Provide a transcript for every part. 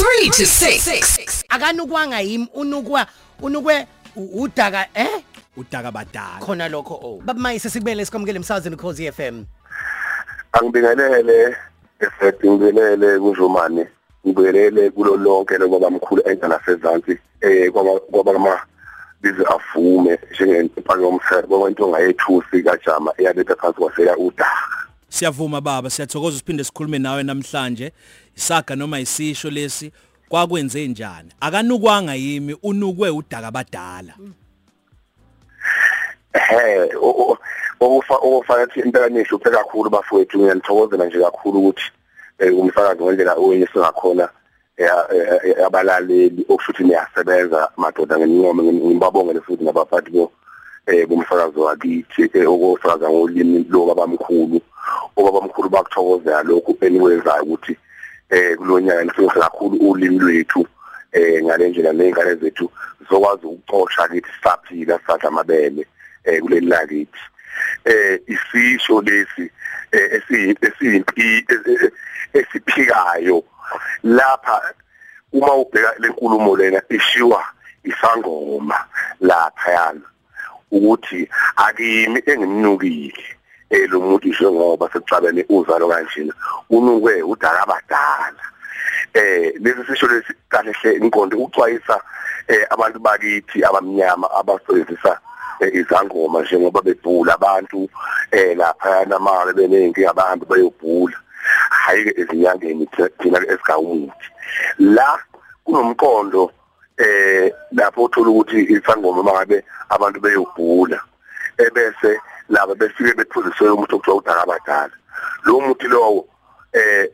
3 to 6. akanukwanga yimi unukwa unukwe udaka eh? Udaka badala. Khona lokho oh. Baba mayise sikubele sikwamukele emsazweni cause FM angibingelele efethi ngibingelele kuzomane ngibingelele kulo lonke lokuba mkhulu enza nasezantsi eh kwaba kwaba kama bize avume njengempaka yomthetho kwento ngayethusi kajama eyaletha phansi kwasela udaka. Siyavuma baba. Siyathokoza siphinde sikhulume nawe namhlanje. Isaga noma isisho lesi kwakwenze njani? Akanukwanga yimi unukwe udaka badala ehe okufa okufa ethi impela nisho kakhulu bafowethu ngiyathokozela nje kakhulu ukuthi eh, umsakazi ngendlela owenye singakhona eh, eh, abalaleli okushuthi niyasebenza madoda ngincome ngibabongele futhi nabaphathi bo eh bomsakazo wakithi eh, okusakaza ngolimi lo babamkhulu obabamkhulu bakuthokozela lokhu enikwenzayo ukuthi eh kulonyaka nisebenzisa kakhulu ulimi lwethu eh ngale ndlela nezingane zethu zokwazi ukuxoxa kithi saphila sadla amabele eh kuleli lakithi eh isisho lesi eh, esi- esiyimpi eh, esiphikayo lapha uma ubheka lenkulumo lena ishiwa isangoma lapha yana ukuthi akimi engimnukile. Eh lo muntu isho ngoba sekuxabene uzalo kanjena unukwe udala abadala. Eh lesi sisho lesi kahle hle inkonde ucwayisa eh abantu bakithi abamnyama abasebenzisa eh, izangoma njengoba bebhula abantu eh lapha namale beningi abantu bayobhula hayi ke ezinyangeni th- thina esigawumuthi la kunomqondo eh lapho uthola ukuthi isangoma mangabe abantu beyobhula ebese laba befike bephuziswe umuntu okuthiwa udala abadala lo muntu lowo eh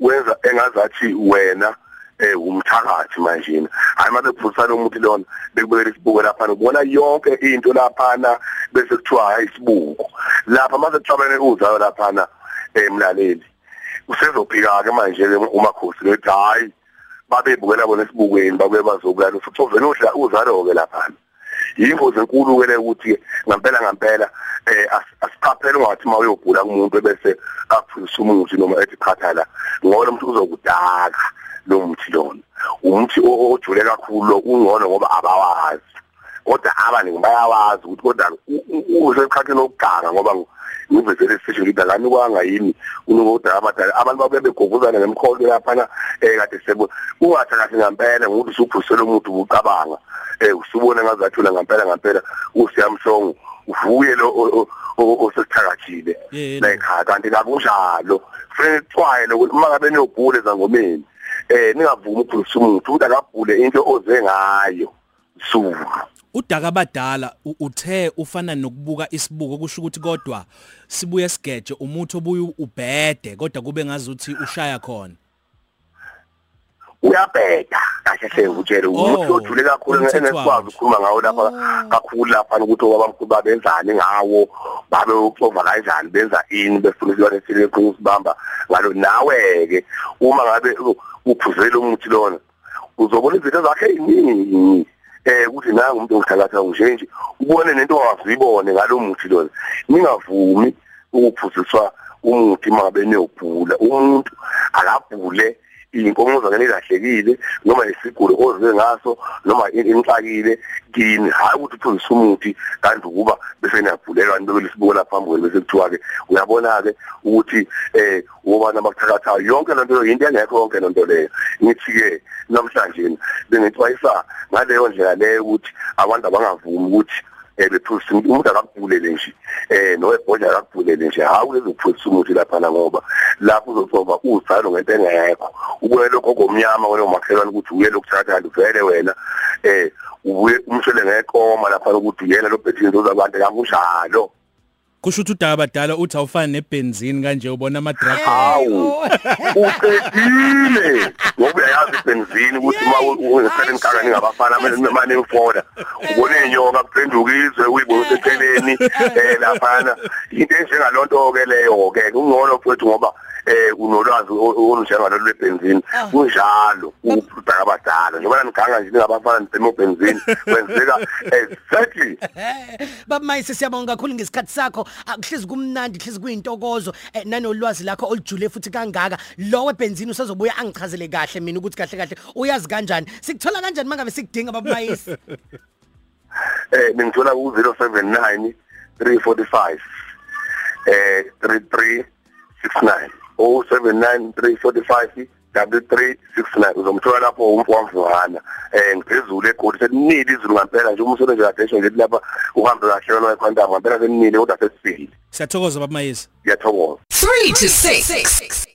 wenza engazathi wena eh umthakathi manje hayi mabe phusana umuntu lona bekubekela isibuko lapha ubona yonke into lapha bese kuthiwa hayi isibuko. Lapha mase kuxabene uzayo lapha emlaleli usezophika ke manje ke umakhosi lethi hayi babebukela bona esibukweni babuye bazobulala futhi ovela udla uzalo ke lapha yingozi enkulu ke le ukuthi ngempela eh as- asiqaphele ungathi mawuyobhula kumuntu bese aphuzisa umuthi noma ethi khathala ngoba lo muntu uzokudaka lo muthi lona. Umuthi ojule kakhulu lo ungcono ngoba abawazi. Kodwa abaningi bayawazi ukuthi kodwa usekhathini okuganga ngoba ngivezele sisho ngithi akani kwanga yini unokodwa abadala abantu babe begobuzana nemkholo lapha eh kade sebo ungathi kahle ngempela ngokuthi usuphusela umuntu ubucabanga eh usubona ngazathula ngempela ngempela usiyamshongo uvuye lo o- o- o- osesithakathile Yebo. like ha kanti kakunjalo kufanele xwayele ukuthi uma ngabe niyobhule zangomeni eh ningavumi ukuphulisa umuntu ukuthi akabhule into oze ngayo sulu udaka badala u- uthe ufana nokubuka isibuko kusho ukuthi kodwa sibuye sigeje umuthi obuye ubhede kodwa kube ngazuthi ushaya khona. Uyabheda kahle hle ngikutshela ukuthi Oh, ojule kakhulu umthetho enesikwazi wawo. ukukhuluma ngawo lapha kakhulu lapha ukuthi obabamkhulu babenzani ngawo babe ucova kanjani benza ini befuna isilwane sile sibamba. Ngalo nawe ke uma ngabe uphuzela umuthi lona uzobona izinto zakhe eziningi eh ukuthi nanga umuntu ngihlakatha nje nje ubone nento ongazibone ngalo muthi lona ningavumi ukuphuziswa umuthi mangabe niyobhula. Umuntu akabhule inkomo zakhe ilahlekile noma isigulo ozize ngaso noma inixakile kini hayi ukuthi uphuzise umuthi kanti ukuba bese niyabhulelwa nibekele isibuko lapha phambili bese kuthiwa ke uyabona ke ukuthi eh ubani abakuthakathayo yonke lento into engekho yonke lento leyo. Ngithi ke namhlanje bengixwayisa ngaleyo ndlela leyo ukuthi abantu abangavumi ukuthi eh bephusisa umuntu akakubulele nje eh nowebhodla akakubulele nje hawu lezophusisa umuthi lapha na ngoba lapho uzothoba uzalo ngento engekho. Ubuye lokho komnyama wena umakhelwane ukuthi uye lokuthatha kanti vele wena eh ubuye umshele ngekoma lapha ukuthi uyena lo bhethini zozabantu kanjalo kusho ukuthi udaka badala uthi awufani nebenzini kanje ubona ama drug hawu uqedile. Ngoba uyayazi ibenzini ukuthi uma uneseleni kaka ningabafana manje ngifoda ubone inyoka kuphenduka izwe uyibone useceleni eh laphana. Into enjengalonto ke leyo ke ungcono futhi ngoba eh unolwazi olunjengalo lwebenzini Ah. kunjalo ukuphutha abadala njengoba niganga nje ningabafana nisema ubenzini kwenzeka exactly. Baba mayise siyabonga kakhulu ngesikhathi sakho. Akuhlezi kumnandi hlezi kuyintokozo. Eh, nanolwazi lakho olujule futhi kangaka. Lo webenzini usezobuya angichazele kahle mina ukuthi kahle kahle. Uyazi kanjani? Sikuthola kanjani mangabe sikudinga baba mayise? Eh ningithola ku 079 345 eh 3369 079 345 W369 uzomthola lapho umfowamvana eh ngiphezulu egoli selinile izulu ngampela nje umsebenzi kade esho nje lapha uhambe kahle wena ekhwantaba ngampela selinile kodwa sesifile siyathokoza baba mayisi ngiyathokoza. 3 to 6.